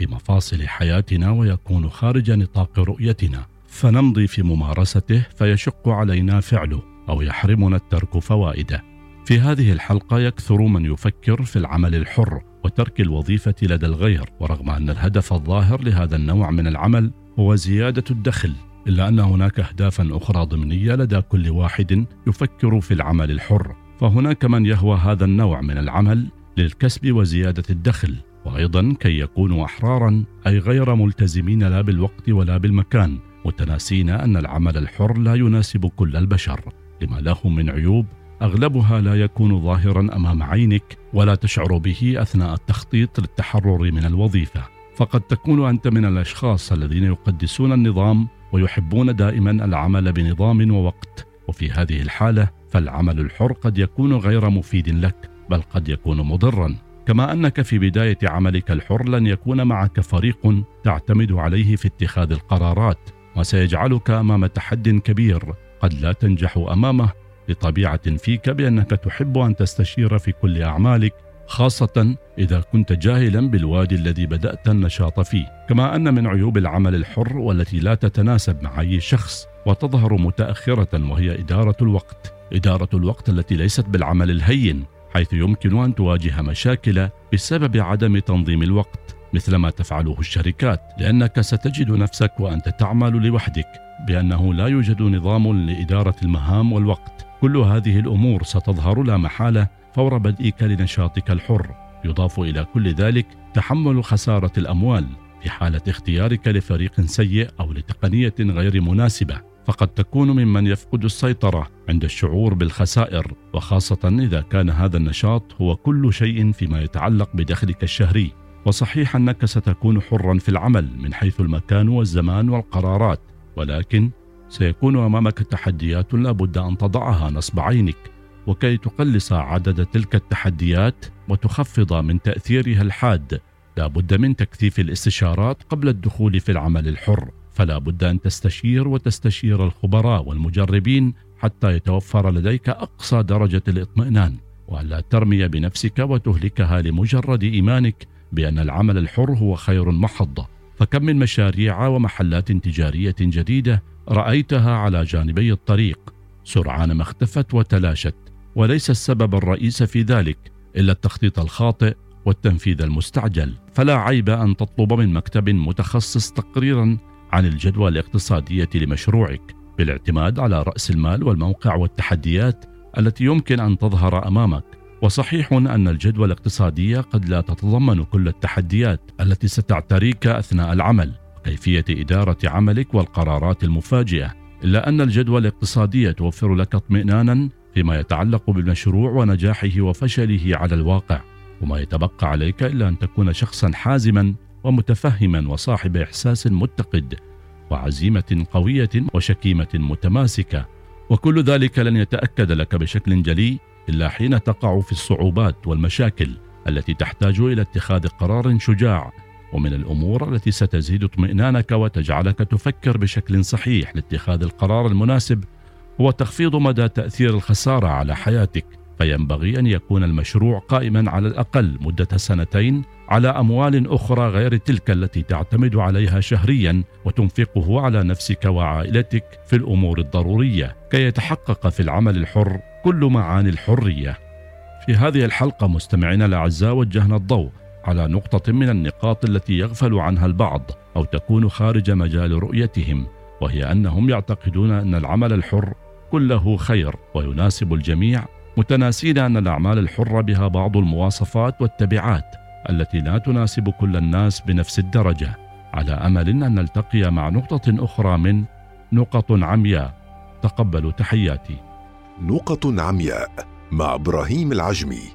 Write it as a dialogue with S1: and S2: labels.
S1: في مفاصل حياتنا ويكون خارج نطاق رؤيتنا. فنمضي في ممارسته فيشق علينا فعله أو يحرمنا الترك فوائده. في هذه الحلقة يكثر من يفكر في العمل الحر وترك الوظيفة لدى الغير ورغم أن الهدف الظاهر لهذا النوع من العمل هو زيادة الدخل إلا أن هناك اهدافا أخرى ضمنية لدى كل واحد يفكر في العمل الحر. فهناك من يهوى هذا النوع من العمل للكسب وزيادة الدخل. وأيضا كي يكونوا أحرارا أي غير ملتزمين لا بالوقت ولا بالمكان متناسين أن العمل الحر لا يناسب كل البشر. لما له من عيوب أغلبها لا يكون ظاهرا أمام عينك ولا تشعر به أثناء التخطيط للتحرر من الوظيفة. فقد تكون أنت من الأشخاص الذين يقدسون النظام ويحبون دائما العمل بنظام ووقت. وفي هذه الحالة فالعمل الحر قد يكون غير مفيد لك بل قد يكون مضرا. كما أنك في بداية عملك الحر لن يكون معك فريق تعتمد عليه في اتخاذ القرارات وسيجعلك أمام تحد كبير. قد لا تنجح أمامه لطبيعة فيك بأنك تحب أن تستشير في كل أعمالك خاصة إذا كنت جاهلا بالوادي الذي بدأت النشاط فيه. كما أن من عيوب العمل الحر والتي لا تتناسب مع أي شخص وتظهر متأخرة وهي إدارة الوقت. إدارة الوقت التي ليست بالعمل الهين. حيث يمكن أن تواجه مشاكل بسبب عدم تنظيم الوقت مثل ما تفعله الشركات لأنك ستجد نفسك وأنت تعمل لوحدك بأنه لا يوجد نظام لإدارة المهام والوقت. كل هذه الأمور ستظهر لا محالة فور بدئك لنشاطك الحر. يضاف إلى كل ذلك تحمل خسارة الأموال في حالة اختيارك لفريق سيء أو لتقنية غير مناسبة. فقد تكون ممن يفقد السيطرة عند الشعور بالخسائر وخاصة إذا كان هذا النشاط هو كل شيء فيما يتعلق بدخلك الشهري. وصحيح أنك ستكون حرا في العمل من حيث المكان والزمان والقرارات ولكن سيكون أمامك تحديات لا بد أن تضعها نصب عينك. وكي تقلص عدد تلك التحديات وتخفض من تأثيرها الحاد لا بد من تكثيف الاستشارات قبل الدخول في العمل الحر. فلا بد أن تستشير وتستشير الخبراء والمجربين حتى يتوفر لديك أقصى درجة الاطمئنان والا ترمي بنفسك وتهلكها لمجرد إيمانك بأن العمل الحر هو خير محض. فكم من مشاريع ومحلات تجارية جديدة رأيتها على جانبي الطريق. سرعان ما اختفت وتلاشت وليس السبب الرئيس في ذلك إلا التخطيط الخاطئ والتنفيذ المستعجل. فلا عيب أن تطلب من مكتب متخصص تقريرا عن الجدوى الاقتصادية لمشروعك بالاعتماد على رأس المال والموقع والتحديات التي يمكن أن تظهر أمامك. وصحيح أن الجدوى الاقتصادية قد لا تتضمن كل التحديات التي ستعتريك أثناء العمل كيفية إدارة عملك والقرارات المفاجئة. إلا أن الجدوى الاقتصادية توفر لك اطمئنانا فيما يتعلق بالمشروع ونجاحه وفشله على الواقع. وما يتبقى عليك إلا أن تكون شخصا حازما ومتفهما وصاحب إحساس متقد وعزيمة قوية وشكيمة متماسكة. وكل ذلك لن يتأكد لك بشكل جلي إلا حين تقع في الصعوبات والمشاكل التي تحتاج إلى اتخاذ قرار شجاع. ومن الأمور التي ستزيد اطمئنانك وتجعلك تفكر بشكل صحيح لاتخاذ القرار المناسب هو تخفيض مدى تأثير الخسارة على حياتك. فينبغي أن يكون المشروع قائما على الأقل مدة سنتين على أموال أخرى غير تلك التي تعتمد عليها شهريا وتنفقه على نفسك وعائلتك في الأمور الضرورية كي يتحقق في العمل الحر كل معاني الحرية. في هذه الحلقة مستمعينا الأعزاء وجهنا الضوء على نقطة من النقاط التي يغفل عنها البعض أو تكون خارج مجال رؤيتهم وهي أنهم يعتقدون أن العمل الحر كله خير ويناسب الجميع متناسين أن الأعمال الحرة بها بعض المواصفات والتبعات التي لا تناسب كل الناس بنفس الدرجة على أمل أن نلتقي مع نقطة أخرى من نقط عمياء. تقبلوا تحياتي.
S2: نقط عمياء مع إبراهيم العجمي.